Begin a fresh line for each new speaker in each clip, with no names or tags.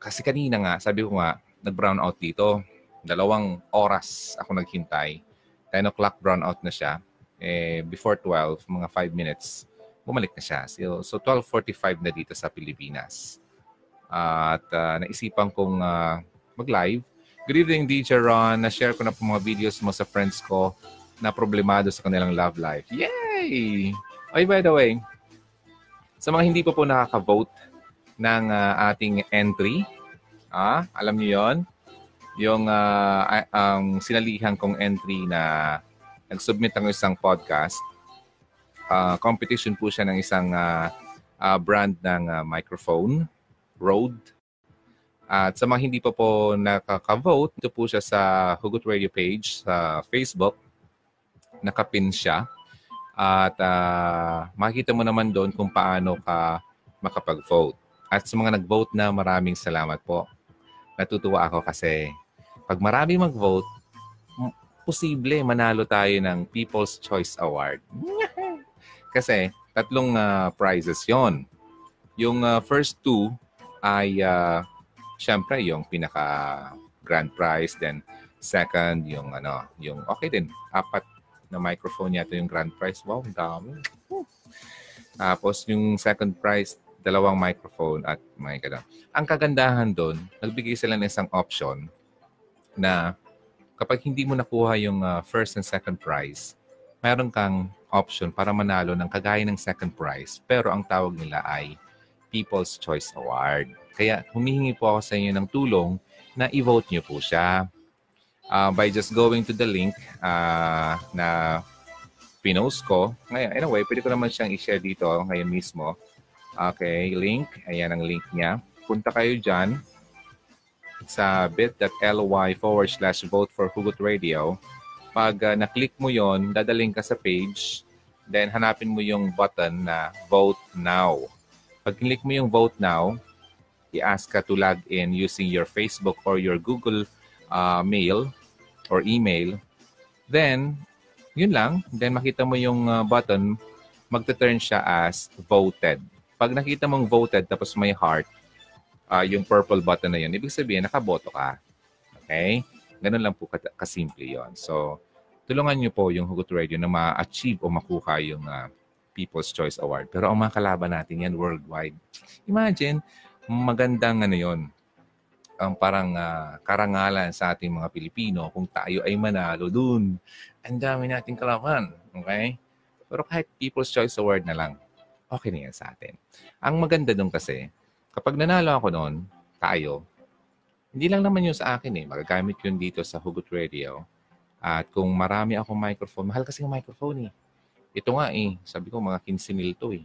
kasi kanina nga, sabi ko nga, nag-brown out dito. Dalawang oras ako naghintay. 10 o'clock brown out na siya. Eh, before 12, mga 5 minutes, bumalik na siya. So, so 12.45 na dito sa Pilipinas. Uh, at uh, naisipan kong uh, mag-live. Good evening, DJ Ron. Na-share ko na po mga videos mo sa friends ko na problemado sa kanilang love life. Yay! Ay, by the way, sa mga hindi pa po nakaka-vote ng uh, ating entry, ah, alam niyo yon yung uh, ang sinalihan kong entry na nag-submit ng isang podcast. Uh, competition po siya ng isang uh, uh, brand ng uh, microphone, Rode. At sa mga hindi pa po nakaka-vote, ito po siya sa Hugot Radio page sa Facebook. Nakapin siya. At uh, makikita mo naman doon kung paano ka makapag-vote. At sa mga nag-vote na, maraming salamat po. Natutuwa ako kasi pag marami mag-vote, posible manalo tayo ng People's Choice Award. kasi tatlong uh, prizes yon. Yung uh, first two ay uh, syempre yung pinaka grand prize then second yung ano yung okay din apat na microphone yata yung grand prize wow dami tapos yung second prize dalawang microphone at may gano'n. Ang kagandahan doon, nagbigay sila ng isang option na kapag hindi mo nakuha yung uh, first and second prize, meron kang option para manalo ng kagaya ng second prize. Pero ang tawag nila ay People's Choice Award. Kaya humihingi po ako sa inyo ng tulong na i-vote nyo po siya. Uh, by just going to the link uh, na pinost ko. Ngayon, anyway, pwede ko naman siyang i-share dito ngayon mismo. Okay, link. Ayan ang link niya. Punta kayo dyan sa bit.ly forward slash vote for Hugot Radio. Pag uh, na-click mo yon, dadaling ka sa page. Then hanapin mo yung button na Vote Now. Pag click mo yung Vote Now, i-ask ka to log in using your Facebook or your Google uh, mail or email. Then, yun lang. Then makita mo yung uh, button, magte-turn siya as voted. Pag nakita mong voted tapos may heart, uh, yung purple button na yun, ibig sabihin nakaboto ka. Okay? Ganun lang po kasimple yon. So, tulungan niyo po yung Hugot Radio na ma-achieve o makuha yung uh, People's Choice Award. Pero ang mga kalaban natin yan worldwide. Imagine, magandang ano yon ang parang uh, karangalan sa ating mga Pilipino kung tayo ay manalo dun. Ang dami nating kalaban. Okay? Pero kahit People's Choice Award na lang, okay na yan sa atin. Ang maganda doon kasi, kapag nanalo ako noon, tayo, hindi lang naman yun sa akin eh. Magagamit yun dito sa Hugot Radio. At kung marami akong microphone, mahal kasi yung microphone eh. Ito nga eh, sabi ko mga 15 mil to eh.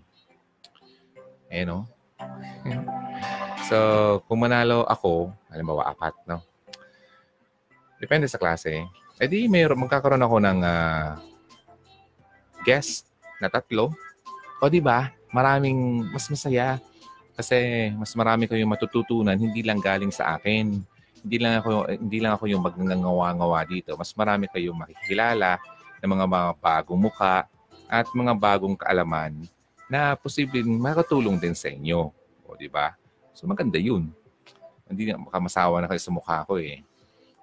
Eh no? so, kung manalo ako, halimbawa apat, no? Depende sa klase. Eh di, may, magkakaroon ako ng uh, guest na tatlo o di ba? Maraming mas masaya kasi mas marami kayong matututunan hindi lang galing sa akin. Hindi lang ako hindi lang ako yung magngangawa-ngawa dito. Mas marami kayong makikilala ng mga mga bagong muka at mga bagong kaalaman na posibleng makatulong din sa inyo. O di ba? So maganda 'yun. Hindi na makamasawa na kayo sa mukha ko eh.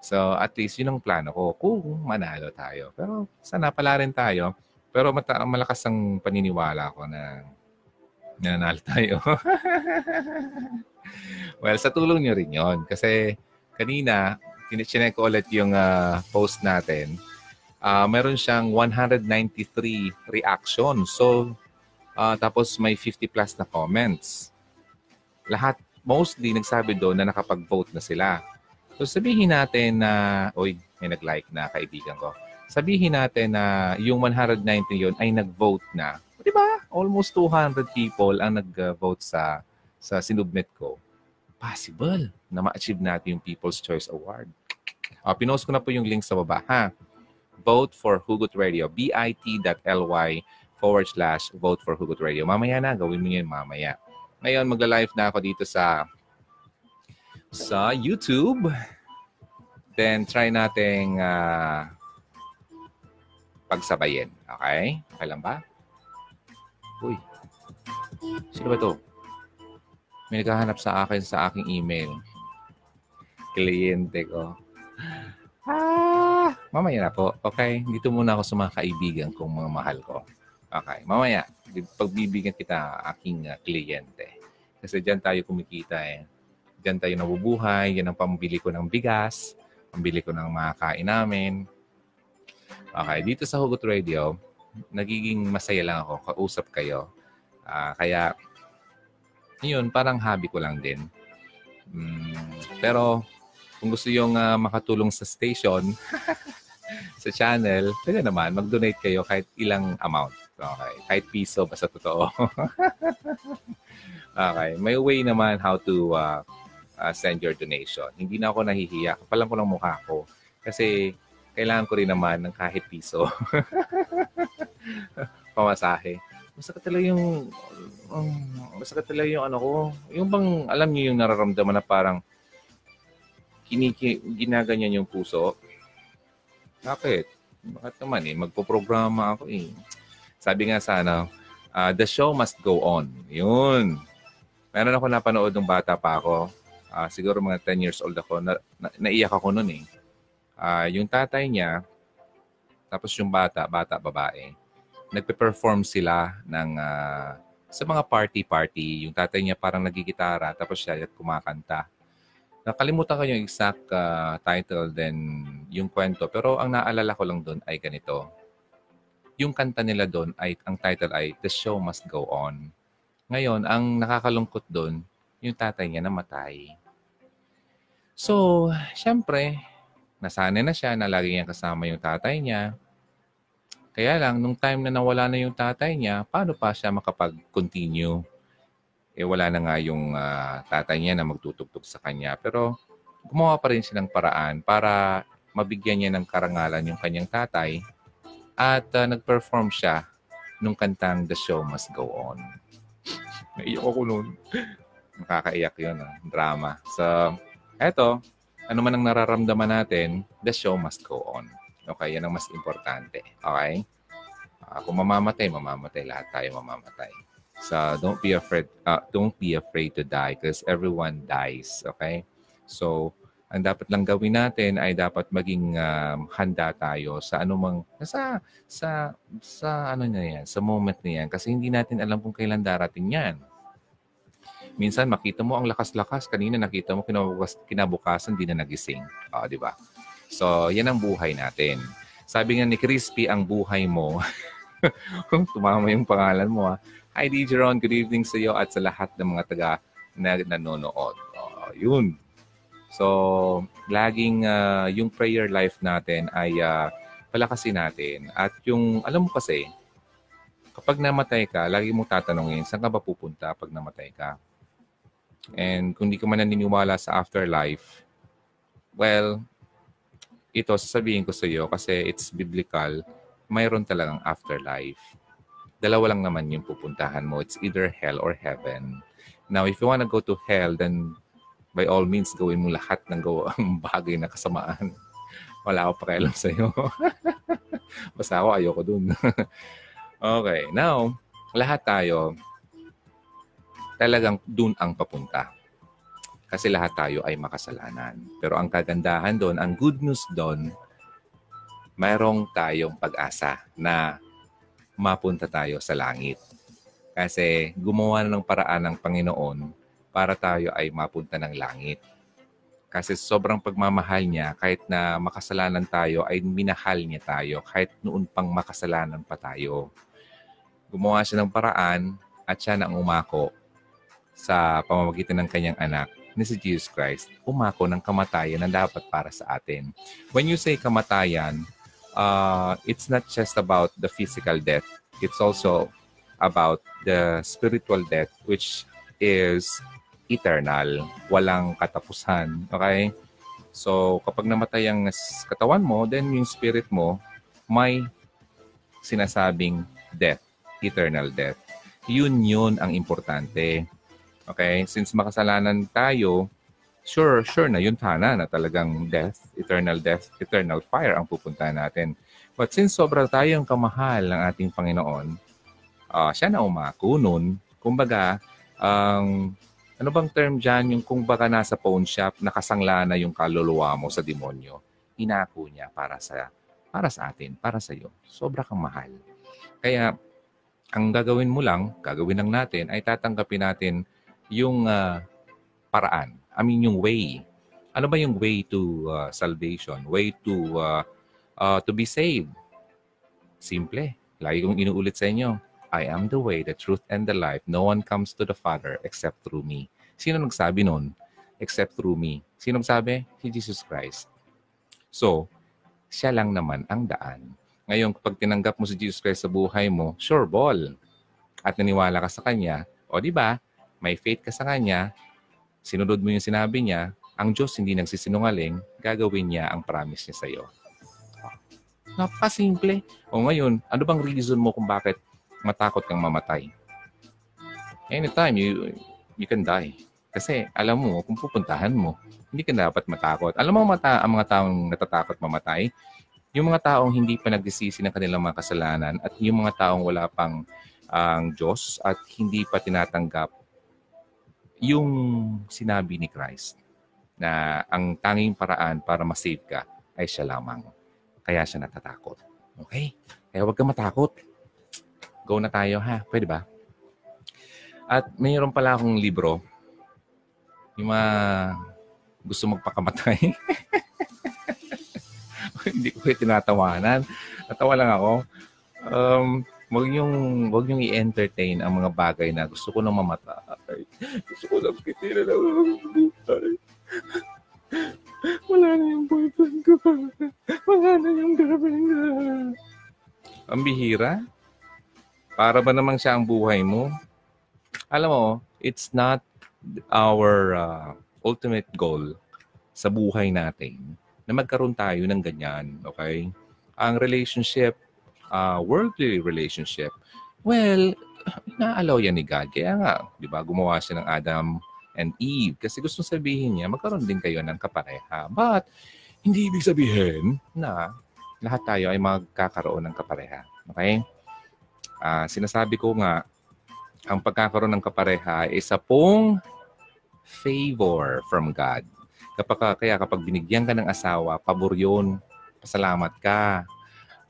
So at least yun ang plano ko kung manalo tayo. Pero sana pala rin tayo pero mata- malakas ang paniniwala ko na nananalo tayo. well, sa tulong nyo rin yon Kasi kanina, kinichinek ko ulit yung uh, post natin. Uh, meron siyang 193 reactions. So, uh, tapos may 50 plus na comments. Lahat, mostly, nagsabi doon na nakapag-vote na sila. So, sabihin natin na, oy, may nag-like na kaibigan ko sabihin natin na yung 190 yon ay nag-vote na. Di ba? Almost 200 people ang nag-vote sa sa sinubmit ko. Possible na ma-achieve natin yung People's Choice Award. Uh, pinost ko na po yung link sa baba. Ha? Vote for Hugot Radio. bit.ly forward slash vote for Hugot Radio. Mamaya na. Gawin mo yun mamaya. Ngayon, magla-live na ako dito sa sa YouTube. Then, try nating uh, pagsabayin. Okay? Okay lang ba? Uy. Sino ba to? May naghahanap sa akin sa aking email. kliyente ko. Ah, mamaya na po. Okay, dito muna ako sa mga kaibigan kong mga mahal ko. Okay, mamaya, pagbibigyan kita aking uh, kliyente. Kasi diyan tayo kumikita eh. Diyan tayo nabubuhay, yan ang pambili ko ng bigas, pambili ko ng mga kain namin. Okay, dito sa Hugot Radio, nagiging masaya lang ako, kausap kayo. Uh, kaya, yun, parang hobby ko lang din. Mm, pero, kung gusto yung uh, makatulong sa station, sa channel, pwede naman, mag-donate kayo kahit ilang amount. Okay. Kahit piso, basta totoo. okay. May way naman how to uh, uh, send your donation. Hindi na ako nahihiya. Kapalan ko lang mukha ko. Kasi kailangan ko rin naman ng kahit piso. Pamasahe. Masakit talaga yung um, masakit talaga yung ano ko. Yung bang alam niyo yung nararamdaman na parang kiniki, ginaganyan yung puso. Bakit? Bakit naman eh? Magpo-programa ako eh. Sabi nga sana, uh, the show must go on. Yun. Meron ako napanood ng bata pa ako. Uh, siguro mga 10 years old ako. Na, na, naiyak ako noon eh. Uh, yung tatay niya, tapos yung bata, bata, babae, nagpe-perform sila ng uh, sa mga party-party. Yung tatay niya parang nagigitara, tapos siya kumakanta. Nakalimutan ko yung exact uh, title then yung kwento. Pero ang naalala ko lang doon ay ganito yung kanta nila doon ay, ang title ay The Show Must Go On. Ngayon, ang nakakalungkot doon, yung tatay niya namatay. So, syempre, nasanay na siya na lagi niya kasama yung tatay niya. Kaya lang, nung time na nawala na yung tatay niya, paano pa siya makapag-continue? Eh, wala na nga yung uh, tatay niya na magtutugtog sa kanya. Pero, gumawa pa rin siya ng paraan para mabigyan niya ng karangalan yung kanyang tatay at uh, nag-perform siya nung kantang The Show Must Go On. Naiyak ako noon. Nakakaiyak yun, ah. drama. So, eto, ano man ang nararamdaman natin, the show must go on. Okay, yan ang mas importante. Okay? Uh, kung mamamatay, mamamatay. Lahat tayo mamamatay. So, don't be afraid, uh, don't be afraid to die because everyone dies. Okay? So, ang dapat lang gawin natin ay dapat maging um, handa tayo sa anumang sa sa sa ano na yan, sa moment na yan kasi hindi natin alam kung kailan darating yan. Minsan makita mo ang lakas-lakas, kanina nakita mo kinabukas, kinabukasan hindi na nagising. Oh, di ba? So, yan ang buhay natin. Sabi nga ni Crispy, ang buhay mo. kung tumama yung pangalan mo. Ha? Hi, DJ Ron. Good evening sa iyo at sa lahat ng mga taga na nanonood. Oh, yun. So, laging uh, yung prayer life natin ay uh, palakasin natin. At yung, alam mo kasi, kapag namatay ka, lagi mo tatanungin, saan ka ba pupunta pag namatay ka? And kung di ka man naniniwala sa afterlife, well, ito sasabihin ko sa iyo kasi it's biblical, mayroon talagang afterlife. Dalawa lang naman yung pupuntahan mo. It's either hell or heaven. Now, if you want to go to hell, then by all means, gawin mo lahat ng gawang bagay na kasamaan. Wala ako pakialam sa iyo. Basta ako, ayoko dun. okay, now, lahat tayo, talagang dun ang papunta. Kasi lahat tayo ay makasalanan. Pero ang kagandahan doon, ang good news doon, mayroong tayong pag-asa na mapunta tayo sa langit. Kasi gumawa na ng paraan ng Panginoon para tayo ay mapunta ng langit. Kasi sobrang pagmamahal niya, kahit na makasalanan tayo, ay minahal niya tayo kahit noon pang makasalanan pa tayo. Gumawa siya ng paraan at siya na ang umako sa pamamagitan ng kanyang anak ni si Jesus Christ, umako ng kamatayan na dapat para sa atin. When you say kamatayan, uh, it's not just about the physical death. It's also about the spiritual death, which is eternal, walang katapusan. Okay? So, kapag namatay ang katawan mo, then yung spirit mo may sinasabing death, eternal death. Yun yun ang importante. Okay? Since makasalanan tayo, sure, sure na yun sana na talagang death, eternal death, eternal fire ang pupuntahan natin. But since sobra tayong kamahal ng ating Panginoon, uh, siya na umako nun. Kumbaga, ang um, Ano bang term dyan? Yung kung baka nasa pawn shop, nakasangla na yung kaluluwa mo sa demonyo, inako niya para sa para sa atin, para sa iyo. Sobra kang mahal. Kaya, ang gagawin mo lang, gagawin lang natin, ay tatanggapin natin yung uh, paraan. I mean, yung way. Ano ba yung way to uh, salvation? Way to uh, uh, to be saved? Simple. Lagi kong inuulit sa inyo I am the way, the truth, and the life. No one comes to the Father except through me. Sino nagsabi nun? Except through me. Sino nagsabi? Si Jesus Christ. So, siya lang naman ang daan. Ngayon, kapag tinanggap mo si Jesus Christ sa buhay mo, sure ball. At naniwala ka sa Kanya, o di ba, may faith ka sa Kanya, sinunod mo yung sinabi niya, ang Diyos hindi nagsisinungaling, gagawin niya ang promise niya sa iyo. Napakasimple. O ngayon, ano bang reason mo kung bakit matakot kang mamatay. Anytime, you, you can die. Kasi alam mo kung pupuntahan mo, hindi ka dapat matakot. Alam mo mata, ang mga taong natatakot mamatay? Yung mga taong hindi pa nagsisisi ng kanilang mga kasalanan at yung mga taong wala pang ang Diyos at hindi pa tinatanggap yung sinabi ni Christ na ang tanging paraan para masave ka ay siya lamang. Kaya siya natatakot. Okay? Kaya huwag ka matakot. Go na tayo ha. Pwede ba? At mayroon pala akong libro. Yung mga gusto magpakamatay. Hindi ko tinatawanan. Natawa lang ako. Um, wag yung wag yung i-entertain ang mga bagay na gusto ko nang mamatay. Gusto ko lang kitira na buhay. Wala na yung boyfriend ko. Wala na yung girlfriend ko. Ang bihira. Para ba namang siya ang buhay mo? Alam mo, it's not our uh, ultimate goal sa buhay natin na magkaroon tayo ng ganyan, okay? Ang relationship, uh, worldly relationship, well, inaalaw yan ni God. Kaya nga, di ba, gumawa siya ng Adam and Eve. Kasi gusto sabihin niya, magkaroon din kayo ng kapareha. But, hindi ibig sabihin na lahat tayo ay magkakaroon ng kapareha. Okay? uh, sinasabi ko nga, ang pagkakaroon ng kapareha ay isa pong favor from God. Kapag, kaya kapag binigyan ka ng asawa, pabor yun. Pasalamat ka.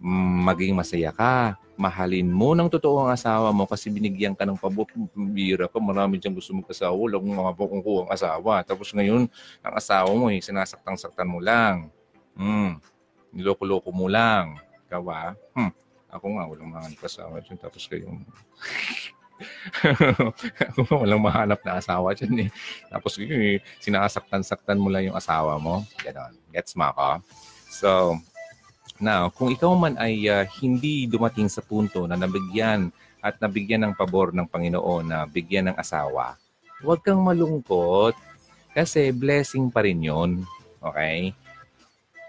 Maging masaya ka. Mahalin mo ng totoo ang asawa mo kasi binigyan ka ng pabor. Bira ka, marami dyan gusto mag-asawa. Walang mga bukong ang asawa. Tapos ngayon, ang asawa mo, eh, sinasaktang-saktan mo lang. Hmm. Niloko-loko mo lang. Kawa? Hmm. Ako nga, walang mahanap asawa dyan. Tapos kayong... ako nga, walang mahanap na asawa dyan eh. Tapos kayo, eh, sinasaktan-saktan mo lang yung asawa mo. Ganon. Gets mo ako? So, now, kung ikaw man ay uh, hindi dumating sa punto na nabigyan at nabigyan ng pabor ng Panginoon na bigyan ng asawa, huwag kang malungkot kasi blessing pa rin yun. Okay?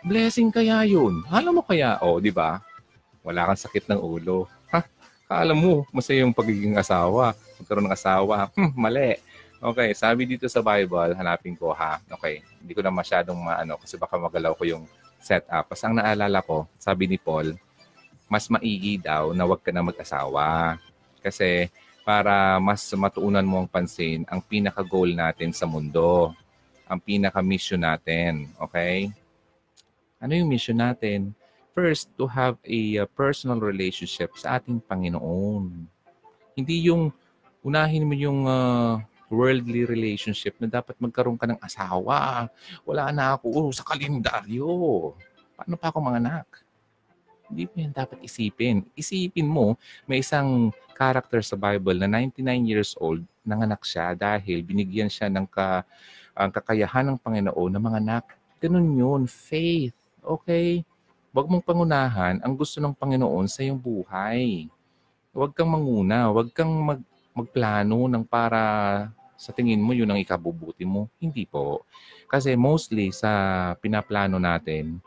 Blessing kaya yun. Alam mo kaya, oh, di ba? Wala kang sakit ng ulo. Ha? Kala mo, masaya yung pagiging asawa. Magkaroon ng asawa. Hmm, mali. Okay, sabi dito sa Bible, hanapin ko ha. Okay, hindi ko na masyadong maano kasi baka magalaw ko yung setup. Basta ang naalala ko, sabi ni Paul, mas maigi daw na wag ka na mag-asawa. Kasi para mas matuunan mo ang pansin ang pinaka-goal natin sa mundo. Ang pinaka-mission natin. Okay? Ano yung mission natin? first to have a uh, personal relationship sa ating Panginoon. Hindi yung unahin mo yung uh, worldly relationship na dapat magkaroon ka ng asawa. Wala na ako oh, sa kalendaryo. Paano pa ako mga anak? Hindi mo yan dapat isipin. Isipin mo, may isang character sa Bible na 99 years old, nanganak siya dahil binigyan siya ng ka, ang kakayahan ng Panginoon na mga anak. Ganun yun, faith. Okay? Huwag mong pangunahan ang gusto ng Panginoon sa iyong buhay. Huwag kang manguna, huwag kang mag, magplano ng para sa tingin mo yun ang ikabubuti mo. Hindi po. Kasi mostly sa pinaplano natin,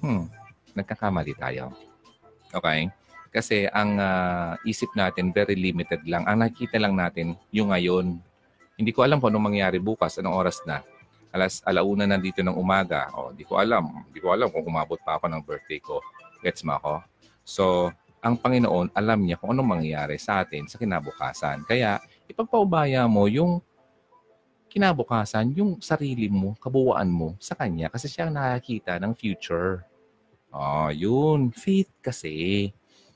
hmm, nagkakamali tayo. Okay? Kasi ang uh, isip natin very limited lang. Ang nakikita lang natin yung ngayon. Hindi ko alam kung anong mangyari bukas, anong oras na alas alauna na dito ng umaga. O, di ko alam. Di ko alam kung umabot pa ako ng birthday ko. Gets mo ako? So, ang Panginoon, alam niya kung anong mangyayari sa atin sa kinabukasan. Kaya, ipagpaubaya mo yung kinabukasan yung sarili mo, kabuuan mo sa kanya kasi siya ang nakakita ng future. Oh, yun. Faith kasi.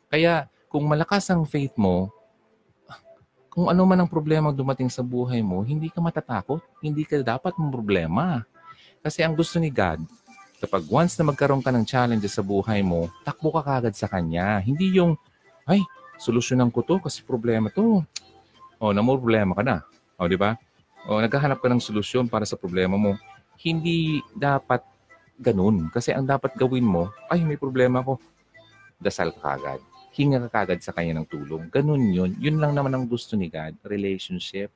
Kaya kung malakas ang faith mo, kung ano man ang problema dumating sa buhay mo, hindi ka matatakot. Hindi ka dapat mong problema. Kasi ang gusto ni God, kapag once na magkaroon ka ng challenges sa buhay mo, takbo ka kagad sa Kanya. Hindi yung, ay, solusyonan ko to kasi problema to. O, oh, namor problema ka na. O, oh, di ba? O, oh, naghahanap ka ng solusyon para sa problema mo. Hindi dapat ganun. Kasi ang dapat gawin mo, ay, may problema ko. Dasal ka kagad hinga ka kagad sa kanya ng tulong. Ganun yun. Yun lang naman ang gusto ni God, relationship.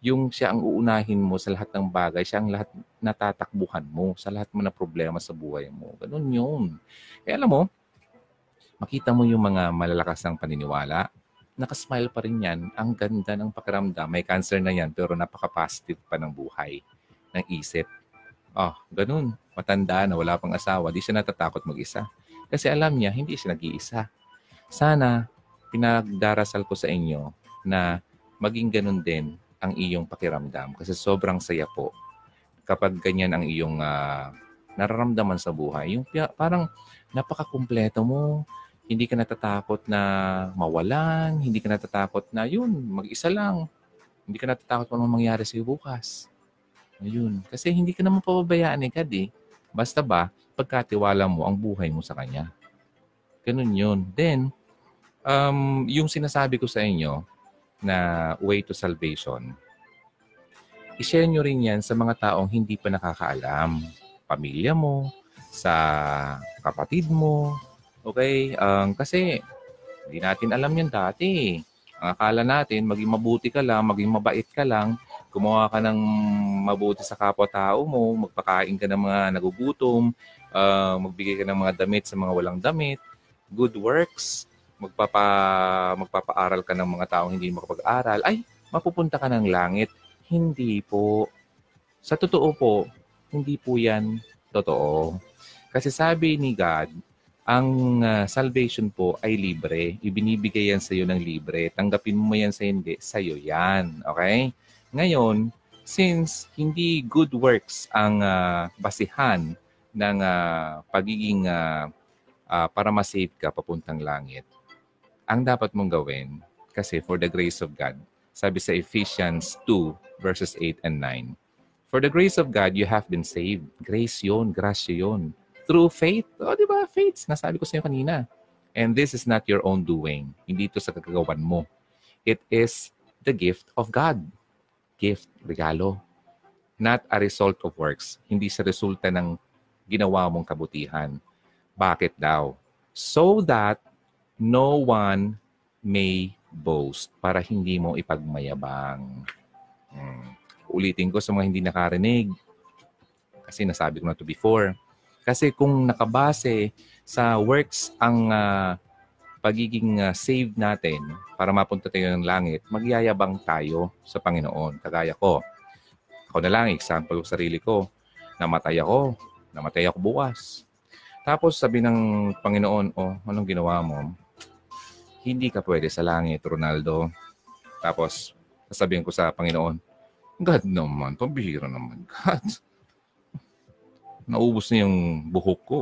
Yung siya ang uunahin mo sa lahat ng bagay, siya ang lahat natatakbuhan mo, sa lahat mo na problema sa buhay mo. Ganun yun. Kaya alam mo, makita mo yung mga malalakas ng paniniwala, nakasmile pa rin yan. Ang ganda ng pakiramdam. May cancer na yan, pero napaka-positive pa ng buhay, ng isip. Oh, ganun. Matanda na, wala pang asawa, di siya natatakot mag-isa. Kasi alam niya, hindi siya nag-iisa sana pinagdarasal ko sa inyo na maging ganun din ang iyong pakiramdam kasi sobrang saya po kapag ganyan ang iyong uh, nararamdaman sa buhay. Yung parang napakakumpleto mo, hindi ka natatakot na mawalan, hindi ka natatakot na yun, mag-isa lang. Hindi ka natatakot kung anong mangyari sa iyo bukas. Ayun. Kasi hindi ka naman pababayaan ni God eh. Basta ba, pagkatiwala mo ang buhay mo sa Kanya. Ganun yun. Then, um, yung sinasabi ko sa inyo na way to salvation, i-share nyo rin yan sa mga taong hindi pa nakakaalam. Pamilya mo, sa kapatid mo. Okay? Um, kasi hindi natin alam yan dati. Ang akala natin, maging mabuti ka lang, maging mabait ka lang, gumawa ka ng mabuti sa kapwa-tao mo, magpakain ka ng mga nagugutom, uh, magbigay ka ng mga damit sa mga walang damit, good works, magpapa, magpapaaral ka ng mga taong hindi makapag-aral, ay, mapupunta ka ng langit. Hindi po. Sa totoo po, hindi po yan totoo. Kasi sabi ni God, ang uh, salvation po ay libre. Ibinibigay yan sa iyo ng libre. Tanggapin mo yan sa hindi, sa iyo yan. Okay? Ngayon, since hindi good works ang uh, basihan ng uh, pagiging uh, uh, para ma-save ka papuntang langit, ang dapat mong gawin, kasi for the grace of God, sabi sa Ephesians 2 verses 8 and 9, For the grace of God, you have been saved. Grace yon, grasya yon. Through faith. O, oh, di ba? Faith. Nasabi ko sa inyo kanina. And this is not your own doing. Hindi ito sa kagagawan mo. It is the gift of God. Gift, regalo. Not a result of works. Hindi sa resulta ng ginawa mong kabutihan. Bakit daw? So that no one may boast para hindi mo ipagmayabang. Hmm. Ulitin ko sa mga hindi nakarinig. Kasi nasabi ko na to before. Kasi kung nakabase sa works ang uh, pagiging uh, saved natin para mapunta tayo ng langit, magyayabang tayo sa Panginoon. Kagaya ko. Ako na lang, example ko sarili ko. Namatay ako. Namatay ako bukas. Tapos sabi ng Panginoon, oh, anong ginawa mo? hindi ka pwede sa langit, Ronaldo. Tapos, sasabihin ko sa Panginoon, God naman, pambihira naman, God. Naubos na yung buhok ko.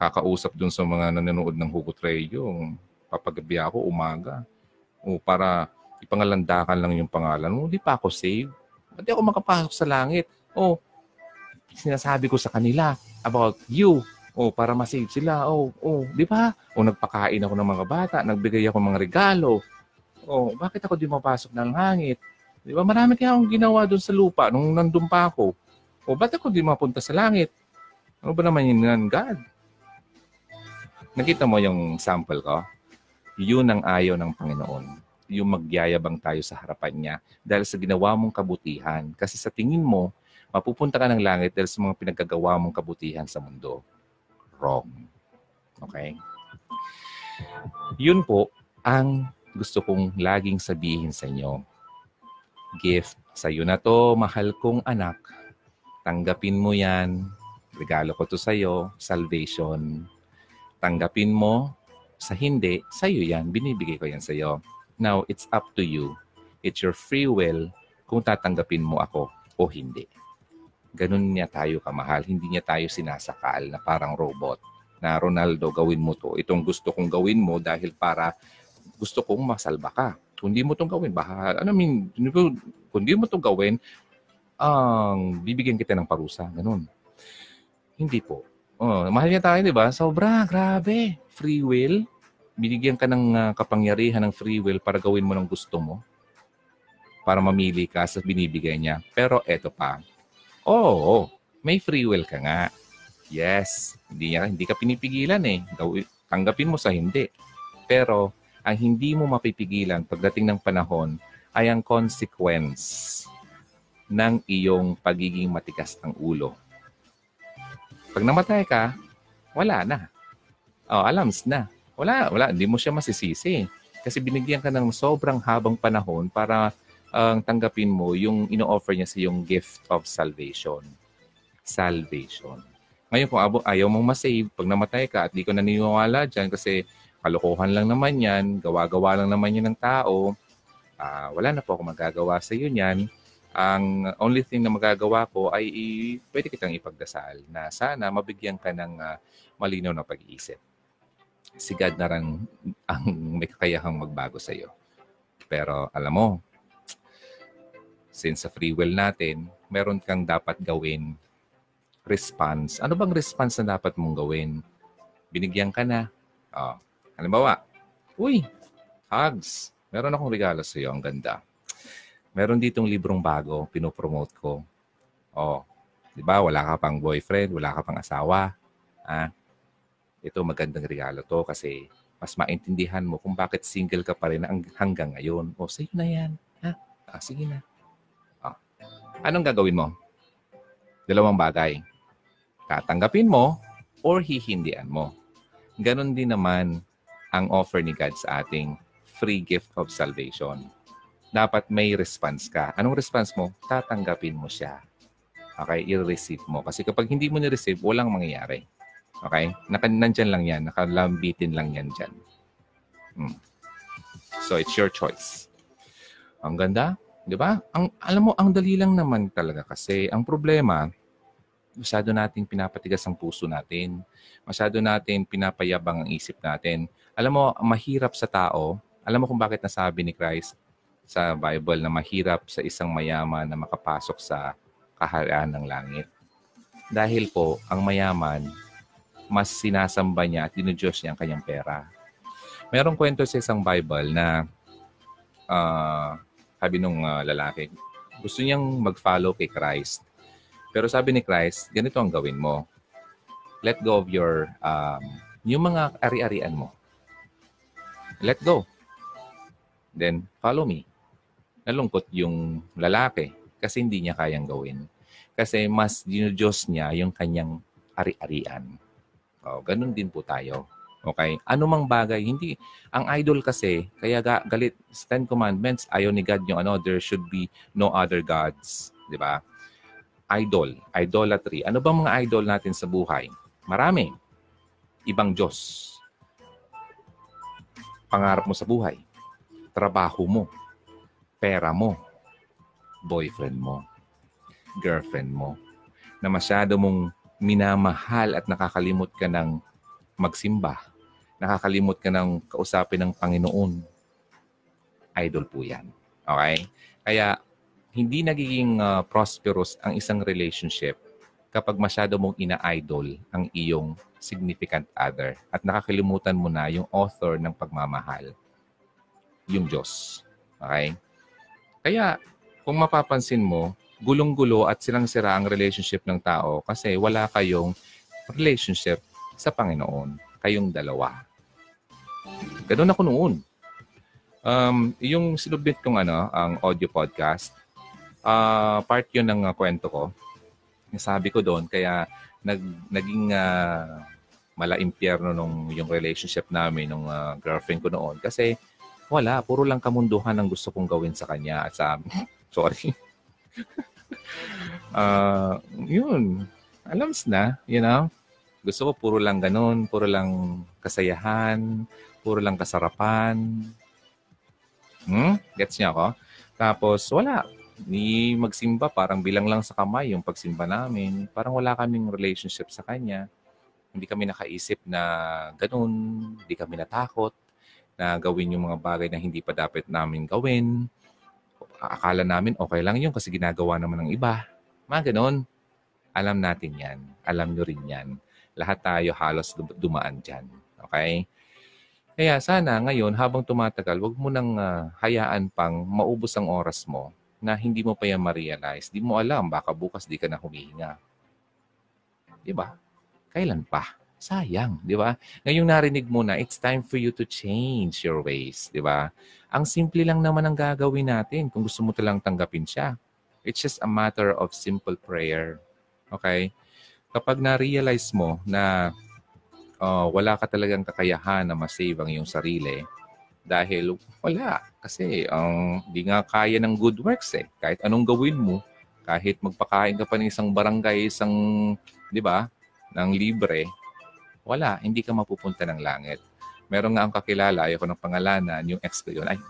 Kakausap dun sa mga nanonood ng Hugot Radio. Papagabi ako, umaga. O para ipangalandakan lang yung pangalan mo. Hindi pa ako save. Ba't ako makapasok sa langit? O, sinasabi ko sa kanila about you Oh, para ma-save sila. Oh, oh, di ba? O nagpakain ako ng mga bata, nagbigay ako ng mga regalo. Oh, bakit ako di mapasok ng hangit? Di ba? Marami kaya akong ginawa doon sa lupa nung nandun pa ako. O bakit ako di mapunta sa langit? Ano ba naman yun God? Nakita mo yung sample ko? Yun ang ayaw ng Panginoon. Yung magyayabang tayo sa harapan niya dahil sa ginawa mong kabutihan. Kasi sa tingin mo, mapupunta ka ng langit dahil sa mga pinagkagawa mong kabutihan sa mundo wrong. Okay? Yun po ang gusto kong laging sabihin sa inyo. Gift sa iyo na to, mahal kong anak. Tanggapin mo yan. Regalo ko to sa iyo, salvation. Tanggapin mo. Sa hindi, sa iyo yan. Binibigay ko yan sa iyo. Now, it's up to you. It's your free will kung tatanggapin mo ako o hindi. Ganun niya tayo kamahal. Hindi niya tayo sinasakal na parang robot na Ronaldo, gawin mo to. Itong gusto kong gawin mo dahil para gusto kong masalba ka. Kung hindi mo itong gawin, baka, ano I mean, kung hindi mo itong gawin, ang bibigyan kita ng parusa. Ganun. Hindi po. Oh, mahal niya tayo, di ba? Sobra, grabe. Free will. Binigyan ka ng uh, kapangyarihan ng free will para gawin mo ng gusto mo. Para mamili ka sa binibigay niya. Pero eto pa. Oo, oh, may free will ka nga. Yes, hindi, niya, hindi ka pinipigilan eh. Tanggapin mo sa hindi. Pero ang hindi mo mapipigilan pagdating ng panahon ay ang consequence ng iyong pagiging matigas ang ulo. Pag namatay ka, wala na. Oh, alams na. Wala, wala. Hindi mo siya masisisi. Kasi binigyan ka ng sobrang habang panahon para ang uh, tanggapin mo yung ino-offer niya sa yung gift of salvation. Salvation. Ngayon, kung abo, ayaw mong masave, pag namatay ka at di ko naniniwala dyan kasi kalokohan lang naman yan, gawa-gawa lang naman yan ng tao, uh, wala na po ako magagawa sa iyo niyan. Ang only thing na magagawa ko ay i- pwede kitang ipagdasal na sana mabigyan ka ng uh, malinaw na pag-iisip. Si God na rin ang may kakayahang magbago sa iyo. Pero alam mo, since sa free will natin, meron kang dapat gawin response. Ano bang response na dapat mong gawin? Binigyan ka na. Oh. Halimbawa, uy, hugs. Meron akong regalo sa iyo. Ang ganda. Meron ditong librong bago, pinopromote ko. Oh, di ba? Wala ka pang boyfriend, wala ka pang asawa. Ah, ito magandang regalo to kasi mas maintindihan mo kung bakit single ka pa rin hanggang ngayon. O, oh, sa'yo na yan. Ha? Ah, sige na. Oh. Anong gagawin mo? Dalawang bagay tatanggapin mo or hihindian mo. Ganon din naman ang offer ni God sa ating free gift of salvation. Dapat may response ka. Anong response mo? Tatanggapin mo siya. Okay? I-receive mo. Kasi kapag hindi mo ni-receive, walang mangyayari. Okay? Naka, nandyan lang yan. Nakalambitin lang yan dyan. Hmm. So, it's your choice. Ang ganda. Di ba? Ang, alam mo, ang dali lang naman talaga kasi ang problema, masyado nating pinapatigas ang puso natin. Masyado natin pinapayabang ang isip natin. Alam mo, mahirap sa tao. Alam mo kung bakit nasabi ni Christ sa Bible na mahirap sa isang mayaman na makapasok sa kaharian ng langit. Dahil po, ang mayaman, mas sinasamba niya at dinudiyos niya ang kanyang pera. Merong kwento sa isang Bible na uh, sabi nung uh, lalaki, gusto niyang mag-follow kay Christ pero sabi ni Christ, ganito ang gawin mo. Let go of your, um, yung mga ari-arian mo. Let go. Then, follow me. Nalungkot yung lalaki kasi hindi niya kayang gawin. Kasi mas dinudiyos niya yung kanyang ari-arian. Oh, ganun din po tayo. Okay? Ano mang bagay, hindi, ang idol kasi, kaya ga, galit, Ten Commandments, ayaw ni God yung ano, there should be no other gods. Di ba? idol, idolatry. Ano bang mga idol natin sa buhay? Marami. Ibang Diyos. Pangarap mo sa buhay. Trabaho mo. Pera mo. Boyfriend mo. Girlfriend mo. Na masyado mong minamahal at nakakalimot ka ng magsimba. Nakakalimot ka ng kausapin ng Panginoon. Idol po yan. Okay? Kaya hindi nagiging uh, prosperous ang isang relationship kapag masyado mong ina-idol ang iyong significant other at nakakalimutan mo na yung author ng pagmamahal, yung Diyos. Okay? Kaya, kung mapapansin mo, gulong-gulo at silang-sira ang relationship ng tao kasi wala kayong relationship sa Panginoon. Kayong dalawa. Ganun ako noon. Um, yung sinubmit kong ano, ang audio podcast, uh, part yun ng uh, kwento ko. Sabi ko doon, kaya nag, naging uh, mala impyerno nung yung relationship namin nung uh, girlfriend ko noon kasi wala, puro lang kamunduhan ang gusto kong gawin sa kanya at sa sorry. uh, yun, alams na, you know. Gusto ko puro lang ganun, puro lang kasayahan, puro lang kasarapan. Hmm? Gets niya ako? Tapos, wala ni magsimba, parang bilang lang sa kamay yung pagsimba namin. Parang wala kaming relationship sa kanya. Hindi kami nakaisip na ganun. Hindi kami natakot na gawin yung mga bagay na hindi pa dapat namin gawin. Akala namin okay lang yun kasi ginagawa naman ng iba. Mga ganun. Alam natin yan. Alam nyo rin yan. Lahat tayo halos dumaan dyan. Okay? Kaya sana ngayon, habang tumatagal, wag mo nang uh, hayaan pang maubos ang oras mo na hindi mo pa yan ma-realize. Di mo alam, baka bukas di ka na humihinga. Di ba? Kailan pa? Sayang, di ba? Ngayong narinig mo na, it's time for you to change your ways, di ba? Ang simple lang naman ang gagawin natin kung gusto mo talang tanggapin siya. It's just a matter of simple prayer. Okay? Kapag na-realize mo na uh, wala ka talagang kakayahan na masave ang iyong sarili dahil wala. Kasi ang um, di nga kaya ng good works eh. Kahit anong gawin mo, kahit magpakain ka pa ng isang barangay, isang, di ba, ng libre, wala, hindi ka mapupunta ng langit. Meron nga ang kakilala, ayoko ng pangalanan, yung ex ko yun. Ay,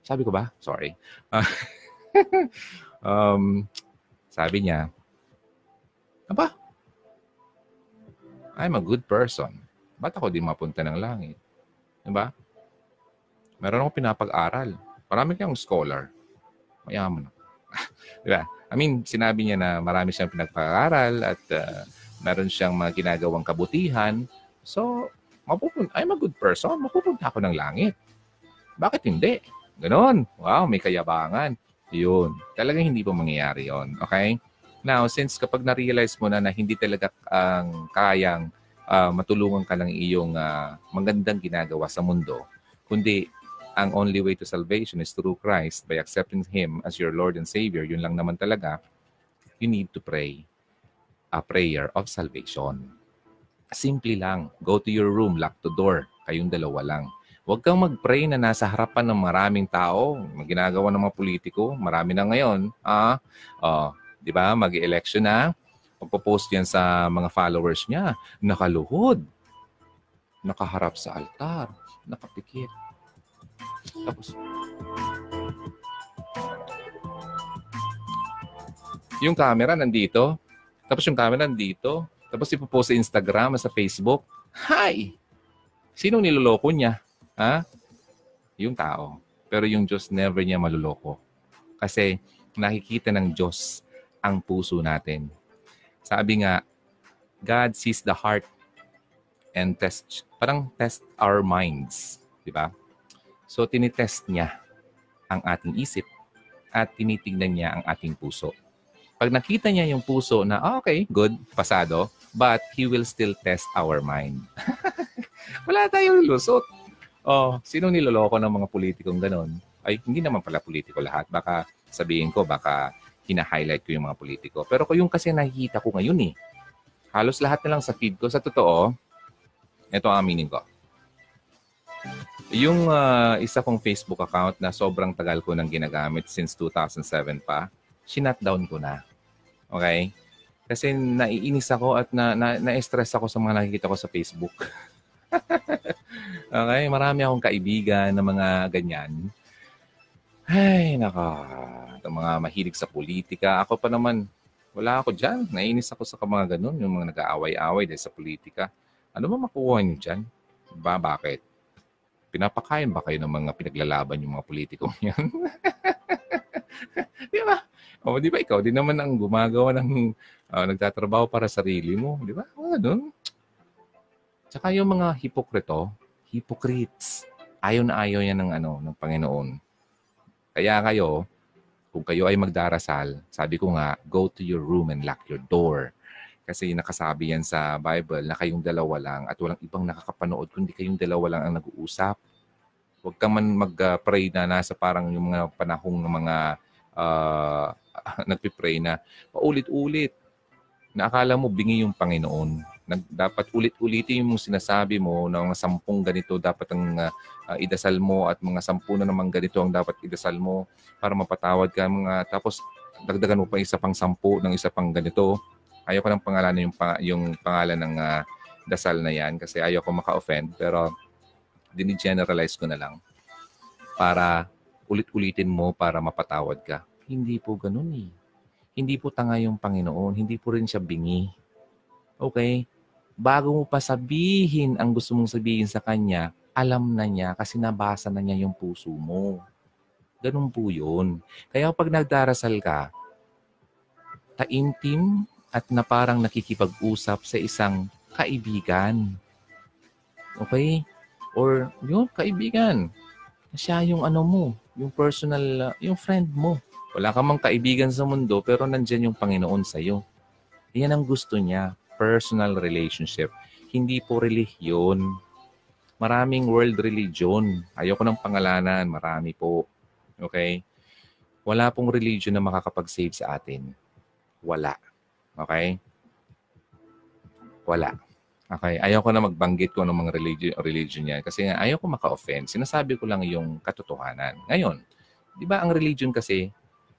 sabi ko ba? Sorry. um, sabi niya, Aba, I'm a good person. Ba't ako di mapunta ng langit? Diba? Meron akong pinapag-aral. Marami kayong scholar. Mayaman ako. diba? I mean, sinabi niya na marami siyang pinagpag-aral at uh, meron siyang mga ginagawang kabutihan. So, mapupunta, I'm a good person. Mapupunta ako ng langit. Bakit hindi? Ganon. Wow, may kayabangan. Yun. Talagang hindi po mangyayari yon Okay? Now, since kapag na-realize mo na na hindi talaga ang uh, kayang uh, matulungan ka ng iyong uh, magandang ginagawa sa mundo, kundi ang only way to salvation is through Christ by accepting Him as your Lord and Savior, yun lang naman talaga, you need to pray a prayer of salvation. Simple lang. Go to your room, lock the door. Kayong dalawa lang. Huwag kang mag-pray na nasa harapan ng maraming tao. Ginagawa ng mga politiko. Marami na ngayon. Ah, uh, Di ba? Mag-election na. Pagpo-post yan sa mga followers niya. Nakaluhod. Nakaharap sa altar. Nakapikit. Tapos, yung camera nandito. Tapos yung camera nandito. Tapos ipopost sa Instagram sa Facebook. Hi! Sino niloloko niya? Ha? Yung tao. Pero yung Diyos never niya maluloko. Kasi nakikita ng Diyos ang puso natin. Sabi nga, God sees the heart and test, parang test our minds. Di ba? So, tinitest niya ang ating isip at tinitingnan niya ang ating puso. Pag nakita niya yung puso na, oh, okay, good, pasado, but He will still test our mind. Wala tayong lusot. Oh, sino niloloko ng mga politikong ganun? Ay, hindi naman pala politiko lahat. Baka sabihin ko, baka hina-highlight ko yung mga politiko. Pero ko yung kasi nakikita ko ngayon eh. Halos lahat na lang sa feed ko. Sa totoo, ito ang aminin ko. Yung uh, isa kong Facebook account na sobrang tagal ko nang ginagamit since 2007 pa, sinat down ko na. Okay? Kasi naiinis ako at na, na, na-stress ako sa mga nakikita ko sa Facebook. okay? Marami akong kaibigan na mga ganyan. Ay, naka ang mga mahilig sa politika. Ako pa naman, wala ako dyan. Nainis ako sa mga ganun, yung mga nag-aaway-away dahil sa politika. Ano ba makuha niyo dyan? Ba, bakit? Pinapakain ba kayo ng mga pinaglalaban yung mga politikong yan? di ba? O, di ba ikaw, di naman ang gumagawa ng uh, nagtatrabaho para sa sarili mo. Di ba? O, ganun. Tsaka yung mga hipokrito, hypocrites, ayaw na ayaw yan ng, ano, ng Panginoon. Kaya kayo, kung kayo ay magdarasal, sabi ko nga, go to your room and lock your door. Kasi nakasabi yan sa Bible na kayong dalawa lang at walang ibang nakakapanood kundi kayong dalawa lang ang nag-uusap. Huwag ka man mag-pray na nasa parang yung mga panahong ng mga uh, nagpipray na paulit-ulit na akala mo bingi yung Panginoon nag, dapat ulit-ulitin yung sinasabi mo ng mga sampung ganito dapat ang uh, idasal mo at mga sampu na naman ganito ang dapat idasal mo para mapatawad ka mga tapos dagdagan mo pa isa pang sampu ng isa pang ganito. Ayoko ng pangalan yung yung pangalan ng uh, dasal na yan kasi ayoko maka-offend pero dini-generalize ko na lang para ulit-ulitin mo para mapatawad ka. Hindi po ganun eh. Hindi po tanga yung Panginoon. Hindi po rin siya bingi. Okay? Bago mo pa sabihin ang gusto mong sabihin sa Kanya, alam na niya kasi nabasa na niya yung puso mo. Ganun po yun. Kaya pag nagdarasal ka, taimtim at na parang nakikipag-usap sa isang kaibigan. Okay? Or yung kaibigan. Siya yung ano mo, yung personal, yung friend mo. Wala ka mang kaibigan sa mundo pero nandyan yung Panginoon sa iyo. Yan ang gusto niya, personal relationship. Hindi po relihiyon. Maraming world religion. Ayoko ng pangalanan, marami po. Okay? Wala pong religion na makakapag-save sa atin. Wala. Okay? Wala. Okay, ayaw ko na magbanggit ko ng mga religion, religion yan kasi ayaw ko maka-offend. Sinasabi ko lang yung katotohanan. Ngayon, di ba ang religion kasi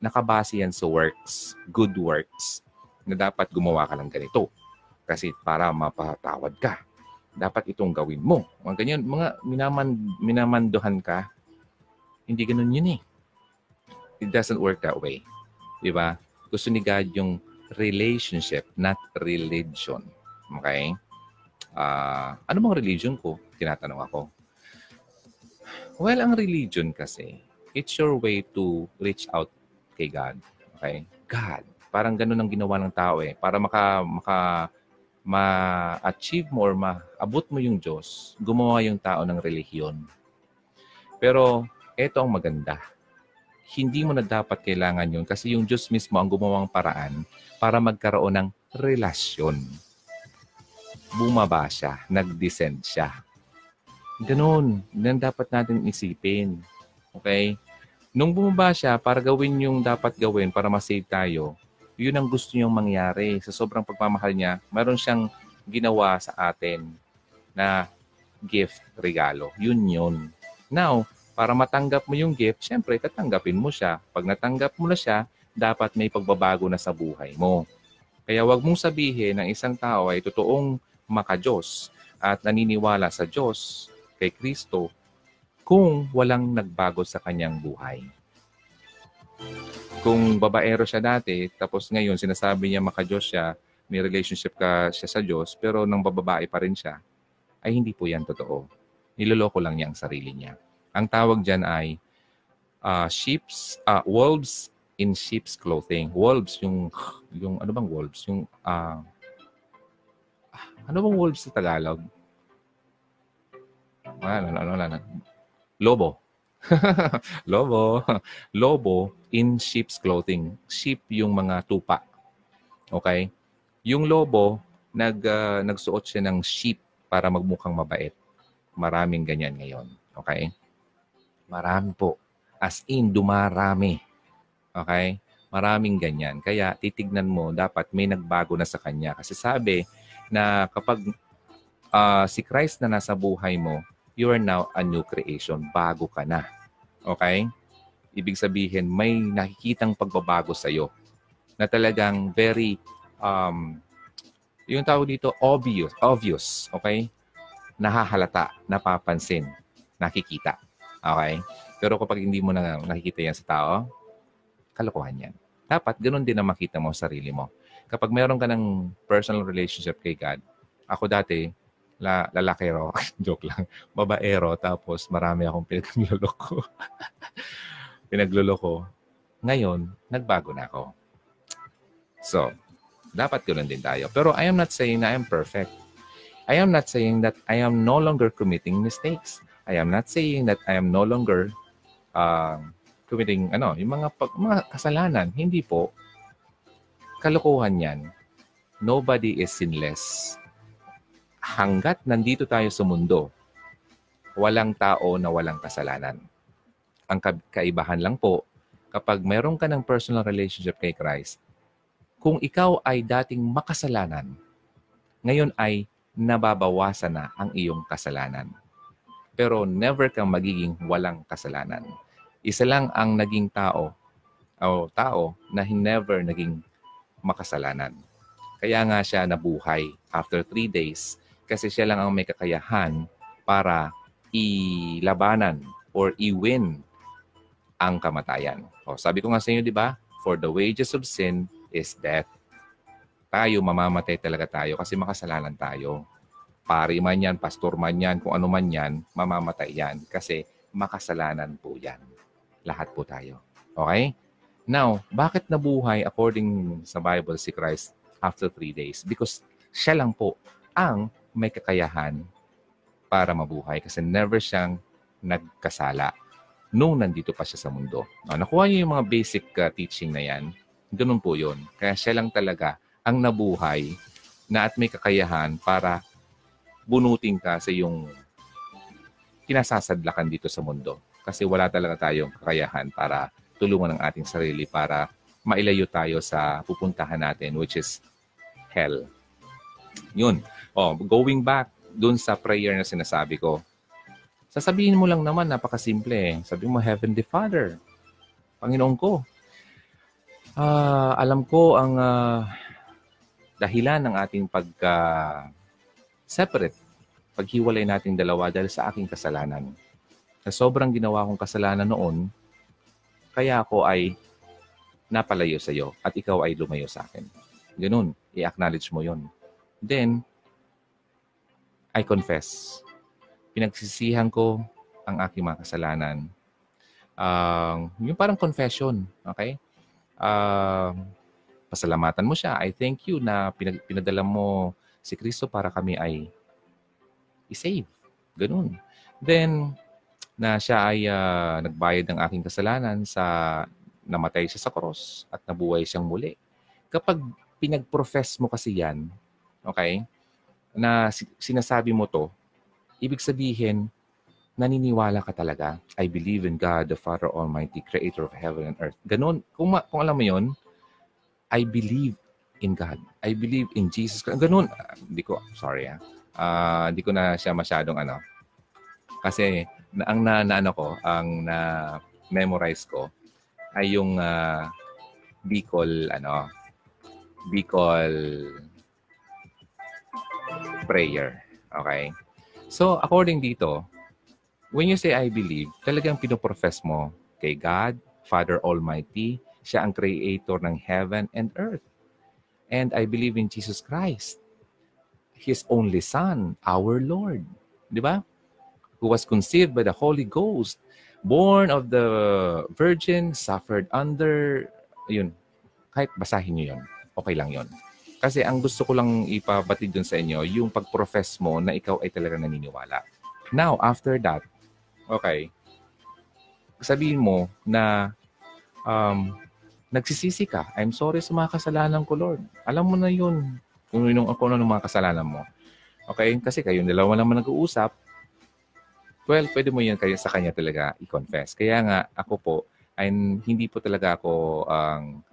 nakabase yan sa works, good works, na dapat gumawa ka ng ganito. Kasi para mapatawad ka, dapat itong gawin mo. Mga ganyan, mga minaman, minamanduhan ka, hindi ganun yun eh. It doesn't work that way. Di ba? Gusto ni God yung relationship, not religion. Okay? uh, ano bang religion ko? Tinatanong ako. Well, ang religion kasi, it's your way to reach out kay God. Okay? God. Parang ganun ang ginawa ng tao eh. Para maka, maka, ma-achieve mo or maabot mo yung Diyos, gumawa yung tao ng relihiyon. Pero, ito ang maganda. Hindi mo na dapat kailangan yun kasi yung Diyos mismo ang gumawang paraan para magkaroon ng relasyon bumaba siya, nag-descend siya. Ganun. Yan dapat natin isipin. Okay? Nung bumaba siya, para gawin yung dapat gawin para masave tayo, yun ang gusto niyang mangyari. Sa sobrang pagmamahal niya, meron siyang ginawa sa atin na gift, regalo. Yun yun. Now, para matanggap mo yung gift, syempre, tatanggapin mo siya. Pag natanggap mo na siya, dapat may pagbabago na sa buhay mo. Kaya wag mong sabihin ng isang tao ay totoong makajos at naniniwala sa Diyos kay Kristo kung walang nagbago sa kanyang buhay. Kung babaero siya dati, tapos ngayon sinasabi niya makajos siya, may relationship ka siya sa Diyos, pero nang bababae pa rin siya, ay hindi po yan totoo. Niloloko lang niya ang sarili niya. Ang tawag dyan ay uh, sheep's, uh, wolves in sheep's clothing. Wolves, yung, yung ano bang wolves? Yung uh, ano bang wolves sa Tagalog? Wala, ano, ano, ano. Lobo. Lobo. Lobo in sheep's clothing. Sheep yung mga tupa. Okay? Yung lobo, nag, uh, nagsuot siya ng sheep para magmukhang mabait. Maraming ganyan ngayon. Okay? Marami po. As in, dumarami. Okay? Maraming ganyan. Kaya titignan mo, dapat may nagbago na sa kanya. Kasi sabi, na kapag uh, si Christ na nasa buhay mo, you are now a new creation. Bago ka na. Okay? Ibig sabihin, may nakikitang pagbabago sa iyo na talagang very, um, yung tawag dito, obvious. Obvious. Okay? Nahahalata, napapansin, nakikita. Okay? Pero kapag hindi mo na nakikita yan sa tao, kalokohan yan. Dapat ganun din na makita mo sa sarili mo kapag meron ka ng personal relationship kay God, ako dati, la, lalakero, joke lang, babaero, tapos marami akong pinagluloko. pinagluloko. Ngayon, nagbago na ako. So, dapat ganoon din tayo. Pero I am not saying na I am perfect. I am not saying that I am no longer committing mistakes. I am not saying that I am no longer uh, committing ano, yung mga, pag, mga kasalanan. Hindi po. Kalokohan yan. Nobody is sinless. Hanggat nandito tayo sa mundo, walang tao na walang kasalanan. Ang kaibahan lang po, kapag mayroon ka ng personal relationship kay Christ, kung ikaw ay dating makasalanan, ngayon ay nababawasan na ang iyong kasalanan. Pero never kang magiging walang kasalanan. Isa lang ang naging tao o tao na never naging makasalanan. Kaya nga siya nabuhay after three days kasi siya lang ang may kakayahan para ilabanan or i-win ang kamatayan. O, sabi ko nga sa inyo, di ba? For the wages of sin is death. Tayo, mamamatay talaga tayo kasi makasalanan tayo. Pari man yan, pastor man yan, kung ano man yan, mamamatay yan. Kasi makasalanan po yan. Lahat po tayo. Okay? Now, bakit nabuhay according sa Bible si Christ after three days? Because siya lang po ang may kakayahan para mabuhay kasi never siyang nagkasala nung nandito pa siya sa mundo. No, nakuha niyo yung mga basic uh, teaching na yan. Ganun po yun. Kaya siya lang talaga ang nabuhay na at may kakayahan para bunutin ka sa yung kinasasadlakan dito sa mundo. Kasi wala talaga tayong kakayahan para tulungan ang ating sarili para mailayo tayo sa pupuntahan natin which is hell. Yun. Oh, going back dun sa prayer na sinasabi ko. Sasabihin mo lang naman, napakasimple eh. Sabi mo, Heavenly Father, Panginoon ko, uh, alam ko ang uh, dahilan ng ating pagka-separate, paghiwalay nating dalawa dahil sa aking kasalanan. Sa sobrang ginawa kong kasalanan noon, kaya ako ay napalayo sa iyo at ikaw ay lumayo sa akin. Ganun, i-acknowledge mo yon. Then, I confess. Pinagsisihan ko ang aking mga kasalanan. Uh, yung parang confession, okay? Uh, pasalamatan mo siya. I thank you na pinag- pinadala mo si Kristo para kami ay i-save. Ganun. Then, na siya ay uh, nagbayad ng aking kasalanan sa namatay siya sa cross at nabuhay siyang muli. Kapag pinag-profess mo kasi yan, okay, na sinasabi mo to, ibig sabihin, naniniwala ka talaga. I believe in God, the Father Almighty, Creator of heaven and earth. Ganon. Kung, ma- kung alam mo yon, I believe in God. I believe in Jesus. Ganon. Uh, hindi ko, sorry ah. Uh, hindi ko na siya masyadong ano. Kasi na, ang na, na ano ko, ang na memorize ko ay yung uh, Bicol ano Bicol prayer. Okay? So, according dito, when you say I believe, talagang pinoprofess mo kay God, Father Almighty, siya ang creator ng heaven and earth. And I believe in Jesus Christ, His only Son, our Lord. Di ba? Who was conceived by the Holy Ghost, born of the Virgin, suffered under, yun, kahit basahin nyo yun, okay lang yun. Kasi ang gusto ko lang ipabatid dun sa inyo, yung pag-profess mo na ikaw ay talaga naniniwala. Now, after that, okay, sabihin mo na um, nagsisisi ka. I'm sorry sa mga kasalanan ko, Lord. Alam mo na yun kung yun ano ng mga kasalanan mo. Okay? Kasi kayong dalawa naman nag-uusap. Well, pwede mo yan kayo sa kanya talaga i-confess. Kaya nga, ako po, ay hindi po talaga ako ang um,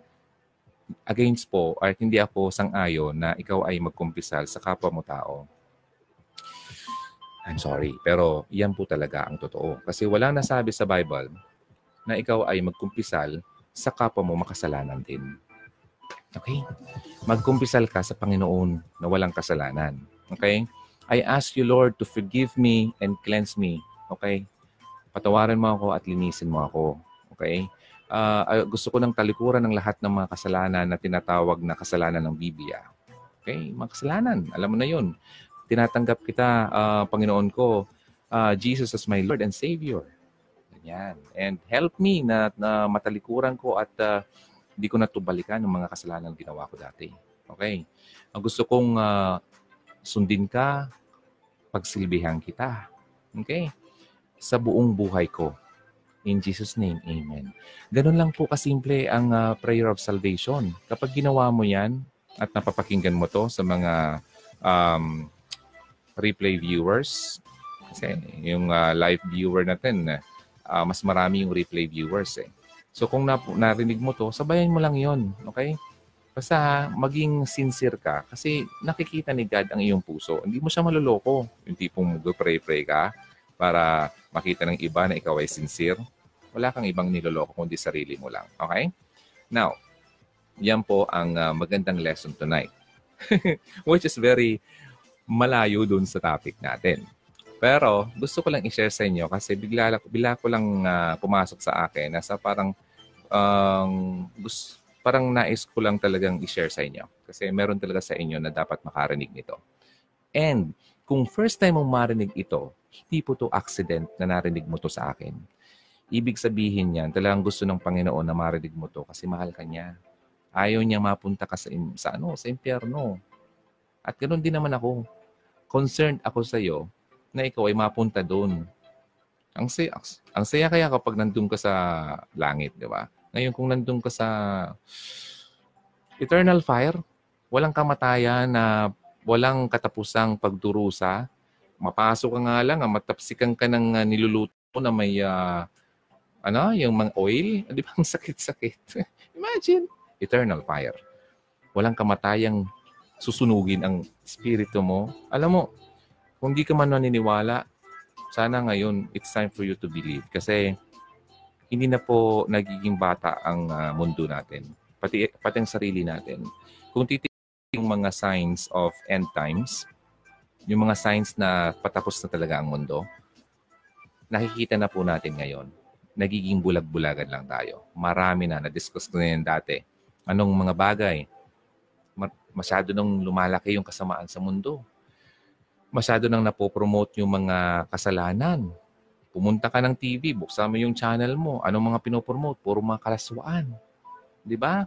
against po or hindi ako sang-ayon na ikaw ay magkumpisal sa kapwa mo tao. I'm sorry, pero yan po talaga ang totoo. Kasi walang nasabi sa Bible na ikaw ay magkumpisal sa kapwa mo makasalanan din. Okay? Magkumpisal ka sa Panginoon na walang kasalanan. Okay? I ask you, Lord, to forgive me and cleanse me. Okay? Patawarin mo ako at linisin mo ako. Okay? Uh, gusto ko ng talikuran ng lahat ng mga kasalanan na tinatawag na kasalanan ng Biblia. Okay? Mga kasalanan. Alam mo na yun. Tinatanggap kita, uh, Panginoon ko, uh, Jesus as my Lord and Savior. Ganyan. And help me na, na matalikuran ko at uh, hindi ko natubalikan ng mga kasalanan na ginawa ko dati. Okay? Ang gusto kong uh, sundin ka, pagsilbihan kita. Okay? Sa buong buhay ko. In Jesus' name, Amen. Ganun lang po kasimple ang uh, prayer of salvation. Kapag ginawa mo yan at napapakinggan mo to sa mga um, replay viewers, kasi yung uh, live viewer natin, uh, mas marami yung replay viewers eh. So kung na, narinig mo to, sabayan mo lang yon okay? Basta maging sincere ka kasi nakikita ni God ang iyong puso. Hindi mo siya maloloko. Yung tipong mag-pray-pray ka para makita ng iba na ikaw ay sincere. Wala kang ibang niloloko kundi sarili mo lang. Okay? Now, yan po ang uh, magandang lesson tonight. Which is very malayo dun sa topic natin. Pero gusto ko lang i-share sa inyo kasi bigla, bigla ko lang uh, pumasok sa akin na sa parang ang um, gusto, parang nais ko lang talagang i-share sa inyo. Kasi meron talaga sa inyo na dapat makarinig nito. And kung first time mong marinig ito, hindi po to accident na narinig mo to sa akin. Ibig sabihin yan, talagang gusto ng Panginoon na marinig mo to kasi mahal ka niya. Ayaw niya mapunta ka sa, sa, ano, sa impyerno. At ganoon din naman ako. Concerned ako sa iyo na ikaw ay mapunta doon. Ang saya, ang saya kaya kapag nandun ka sa langit, di ba? Ngayon kung nandun ka sa eternal fire, walang kamatayan na walang katapusang pagdurusa, mapasok ka nga lang, ah, matapsikan ka ng uh, niluluto na may uh, ano, yung mga oil, di ba? Ang sakit-sakit. Imagine, eternal fire. Walang kamatayang susunugin ang spirito mo. Alam mo, kung di ka man naniniwala, sana ngayon, it's time for you to believe. Kasi hindi na po nagiging bata ang uh, mundo natin. Pati, pati ang sarili natin. Kung titignan yung mga signs of end times, yung mga signs na patapos na talaga ang mundo, nakikita na po natin ngayon. Nagiging bulag-bulagan lang tayo. Marami na, na-discuss ko na yan dati. Anong mga bagay? Masyado nang lumalaki yung kasamaan sa mundo. Masyado nang napopromote yung mga kasalanan. Pumunta ka ng TV, buksan mo yung channel mo. Anong mga pinopromote? Puro mga kalaswaan. Di ba?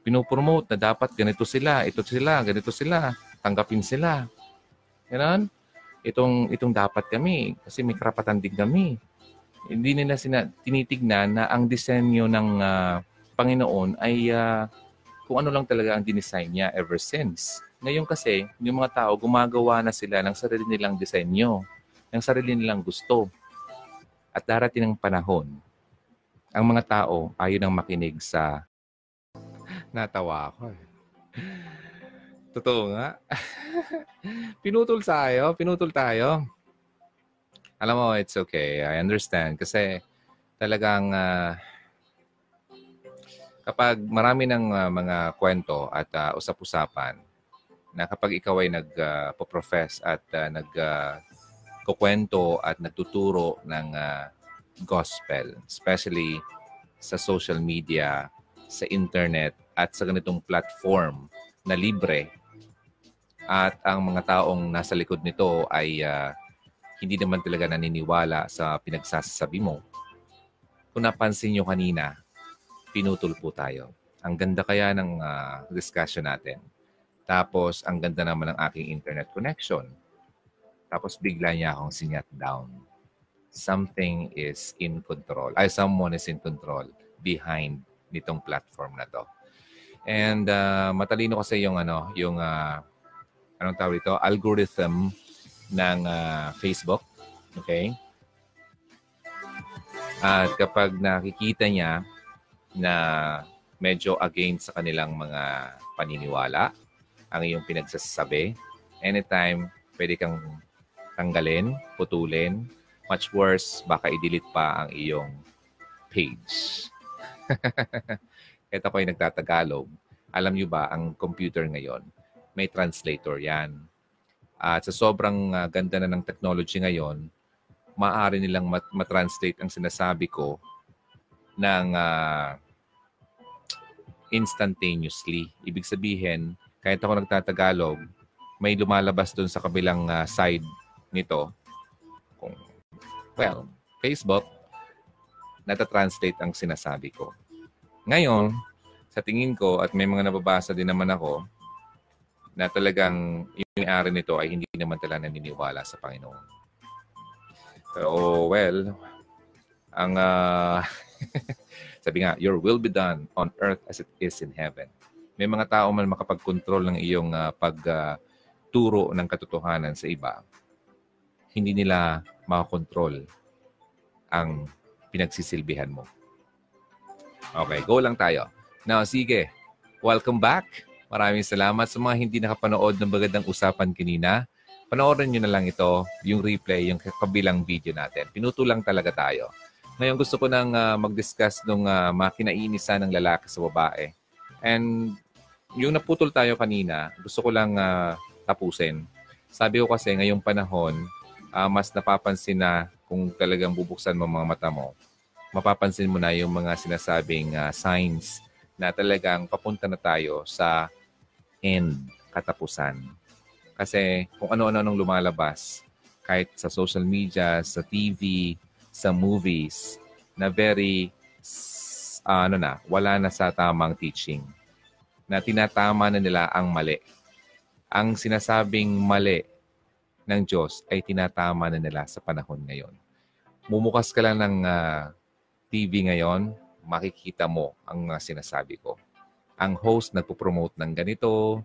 Pinopromote na dapat ganito sila, ito sila, ganito sila, tanggapin sila. Ganon? Itong, itong dapat kami kasi may karapatan din kami. Hindi nila sina, tinitignan na ang disenyo ng uh, Panginoon ay uh, kung ano lang talaga ang dinesign niya ever since. Ngayon kasi, yung mga tao, gumagawa na sila ng sarili nilang disenyo, ng sarili nilang gusto. At darating ang panahon, ang mga tao ayaw nang makinig sa... Natawa ako eh. Totoo nga. pinutol tayo, pinutol tayo. Alam mo, it's okay. I understand. Kasi talagang uh, kapag marami ng uh, mga kwento at uh, usap-usapan na kapag ikaw ay nag-profess uh, at uh, nag uh, at nagtuturo ng uh, gospel, especially sa social media, sa internet, at sa ganitong platform na libre. At ang mga taong nasa likod nito ay uh, hindi naman talaga naniniwala sa pinagsasabi mo. Kung napansin nyo kanina, pinutol po tayo. Ang ganda kaya ng uh, discussion natin. Tapos, ang ganda naman ng aking internet connection tapos bigla niya akong sinyat down. Something is in control. Ay, someone is in control behind nitong platform na to. And uh, matalino kasi yung ano, yung uh, anong tawag ito, algorithm ng uh, Facebook. Okay? At kapag nakikita niya na medyo against sa kanilang mga paniniwala, ang iyong pinagsasabi, anytime pwede kang tanggalin, putulin. Much worse, baka i-delete pa ang iyong page. Kahit ako ay nagtatagalog, alam nyo ba, ang computer ngayon, may translator yan. At sa sobrang uh, ganda na ng technology ngayon, maaari nilang mat- matranslate ang sinasabi ko ng uh, instantaneously. Ibig sabihin, kahit ako nagtatagalog, may lumalabas doon sa kabilang uh, side nito, kung, well, Facebook, natatranslate ang sinasabi ko. Ngayon, sa tingin ko, at may mga nababasa din naman ako, na talagang yung may-ari nito ay hindi naman talaga naniniwala sa Panginoon. Pero, oh, well, ang uh, sabi nga, your will be done on earth as it is in heaven. May mga tao man makapag-control ng iyong uh, pagturo uh, ng katotohanan sa iba hindi nila makakontrol ang pinagsisilbihan mo. Okay, go lang tayo. Now, sige. Welcome back. Maraming salamat sa mga hindi nakapanood ng magandang usapan kanina. Panoorin nyo na lang ito, yung replay, yung kabilang video natin. Pinutulang talaga tayo. Ngayon gusto ko nang uh, mag-discuss ng uh, makinainisan ng lalaki sa babae. And yung naputol tayo kanina, gusto ko lang uh, tapusin. Sabi ko kasi ngayong panahon, uh, mas napapansin na kung talagang bubuksan mo mga mata mo, mapapansin mo na yung mga sinasabing uh, signs na talagang papunta na tayo sa end, katapusan. Kasi kung ano-ano nang lumalabas, kahit sa social media, sa TV, sa movies, na very, uh, ano na, wala na sa tamang teaching. Na tinatama na nila ang mali. Ang sinasabing mali ng Diyos ay tinatama na nila sa panahon ngayon. Mumukas ka lang ng uh, ah, TV ngayon, makikita mo ang uh, sinasabi ko. Ang host nagpo-promote ng ganito,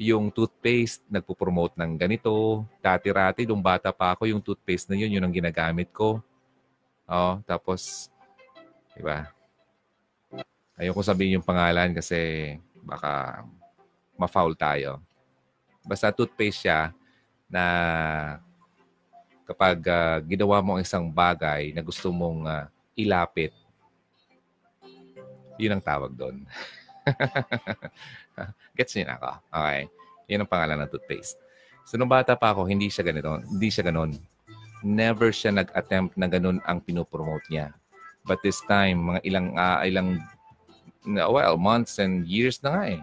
yung toothpaste nagpo-promote ng ganito. Dati-rati, nung bata pa ako, yung toothpaste na yun, yun ang ginagamit ko. Oh, tapos, di ba? Ayoko sabihin yung pangalan kasi baka ma-foul tayo. Basta toothpaste siya na kapag uh, ginawa mo ang isang bagay na gusto mong uh, ilapit, yun ang tawag doon. Gets niyo na ako? Okay. Yan ang pangalan ng toothpaste. So, nung bata pa ako, hindi siya ganito. Hindi siya ganon. Never siya nag-attempt na ganun ang pinopromote niya. But this time, mga ilang, uh, ilang, well, months and years na nga eh,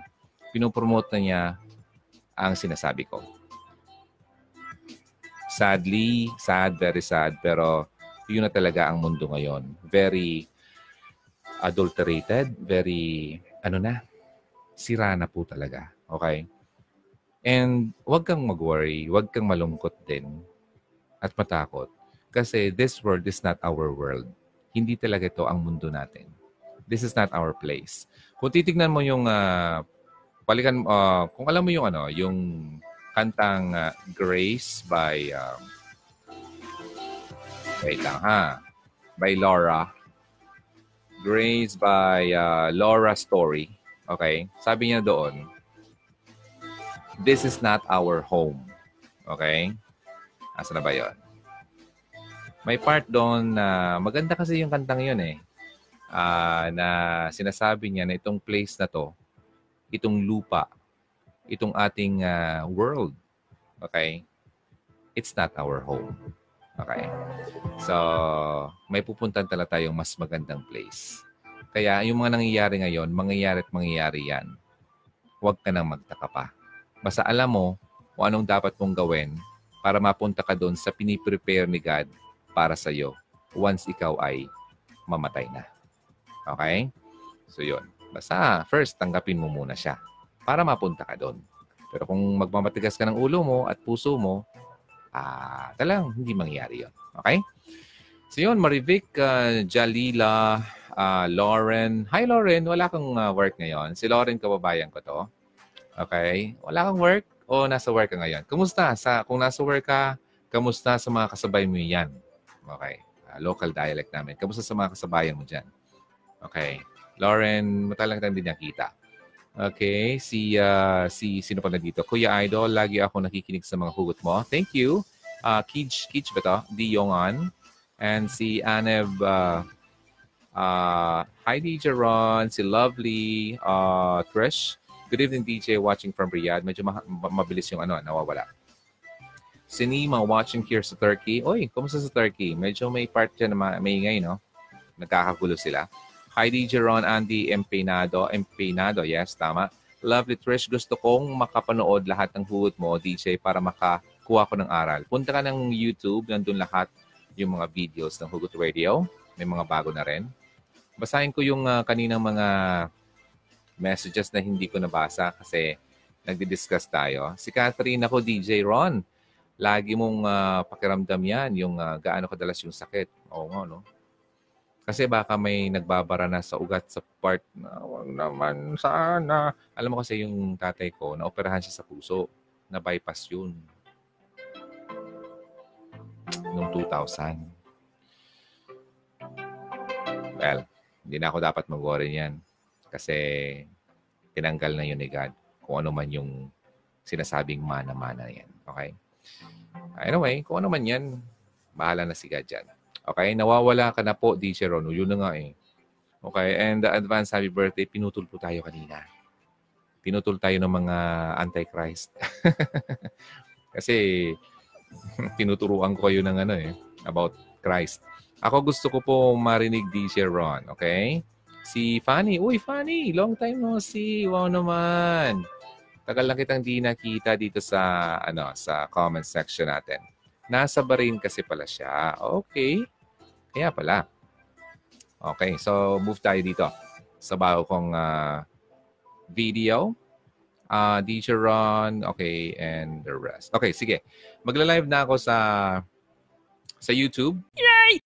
pinopromote na niya ang sinasabi ko. Sadly, sad, very sad, pero yun na talaga ang mundo ngayon. Very adulterated, very, ano na, sira na po talaga. Okay? And huwag kang mag-worry, huwag kang malungkot din at matakot. Kasi this world is not our world. Hindi talaga ito ang mundo natin. This is not our place. Kung titignan mo yung uh, balikan uh, kung alam mo yung ano, yung kantang uh, Grace by um, wait lang ha. By Laura. Grace by uh, Laura Story. Okay? Sabi niya doon, this is not our home. Okay? Asa na ba yon? May part doon na maganda kasi yung kantang yun eh. Uh, na sinasabi niya na itong place na to, itong lupa, itong ating uh, world, okay, it's not our home. Okay? So, may pupuntan talaga tayong mas magandang place. Kaya yung mga nangyayari ngayon, mangyayari at mangyayari yan. Huwag ka nang magtaka pa. Basta alam mo kung anong dapat mong gawin para mapunta ka doon sa piniprepare ni God para sa iyo once ikaw ay mamatay na. Okay? So yun. Basta first, tanggapin mo muna siya para mapunta ka doon. Pero kung magmamatigas ka ng ulo mo at puso mo, ah, talagang hindi mangyayari yon. Okay? So yun, Marivic, uh, Jalila, uh, Lauren. Hi Lauren, wala kang uh, work ngayon. Si Lauren, kababayan ko to. Okay? Wala kang work o nasa work ka ngayon? Kumusta? Sa, kung nasa work ka, kamusta sa mga kasabay mo yan? Okay. Uh, local dialect namin. Kamusta sa mga kasabayan mo dyan? Okay. Lauren, matalang din niya kita. Okay, si uh, si sino pa na dito? Kuya Idol, lagi ako nakikinig sa mga hugot mo. Thank you. Uh, Kij, Kij ba to? Di Yongan. And si Anev uh, Uh, hi, DJ Ron, si Lovely, uh, Trish. Good evening, DJ, watching from Riyadh. Medyo ma- mabilis yung ano, nawawala. Si Nima, watching here sa Turkey. Oy, kumusta sa Turkey? Medyo may part dyan na maingay, no? Nagkakagulo sila. Hi, DJ Ron, Andy, Empenado. Empenado, yes, tama. Lovely Trish, gusto kong makapanood lahat ng hugot mo, DJ, para makakuha ko ng aral. Punta ka ng YouTube, nandun lahat yung mga videos ng Hugot Radio. May mga bago na rin. Basahin ko yung uh, kaninang mga messages na hindi ko nabasa kasi nagdi-discuss tayo. Si Catherine ako, DJ Ron. Lagi mong uh, pakiramdam yan, yung uh, gaano kadalas yung sakit. Oo nga, no? Kasi baka may nagbabara na sa ugat sa part na wag naman sana. Alam mo kasi yung tatay ko, naoperahan siya sa puso. Na-bypass yun. Noong 2000. Well, hindi na ako dapat mag-worry niyan. Kasi tinanggal na yun ni God. Kung ano man yung sinasabing mana-mana yan. Okay? Anyway, kung ano man yan, bahala na si God dyan. Okay? Nawawala ka na po, DJ Ron. Yun na nga eh. Okay? And the advance happy birthday, pinutol po tayo kanina. Pinutol tayo ng mga antichrist. Kasi tinuturuan ko kayo ng ano eh, about Christ. Ako gusto ko po marinig DJ Ron, okay? Si Fanny. Uy, Fanny, long time no see. Wow naman. Tagal na kitang di nakita dito sa ano sa comment section natin. Nasa Bahrain kasi pala siya. Okay. Kaya pala. Okay, so move tayo dito sa bago kong uh, video. Uh, DJ Ron, okay, and the rest. Okay, sige. Magla-live na ako sa sa YouTube. Yay!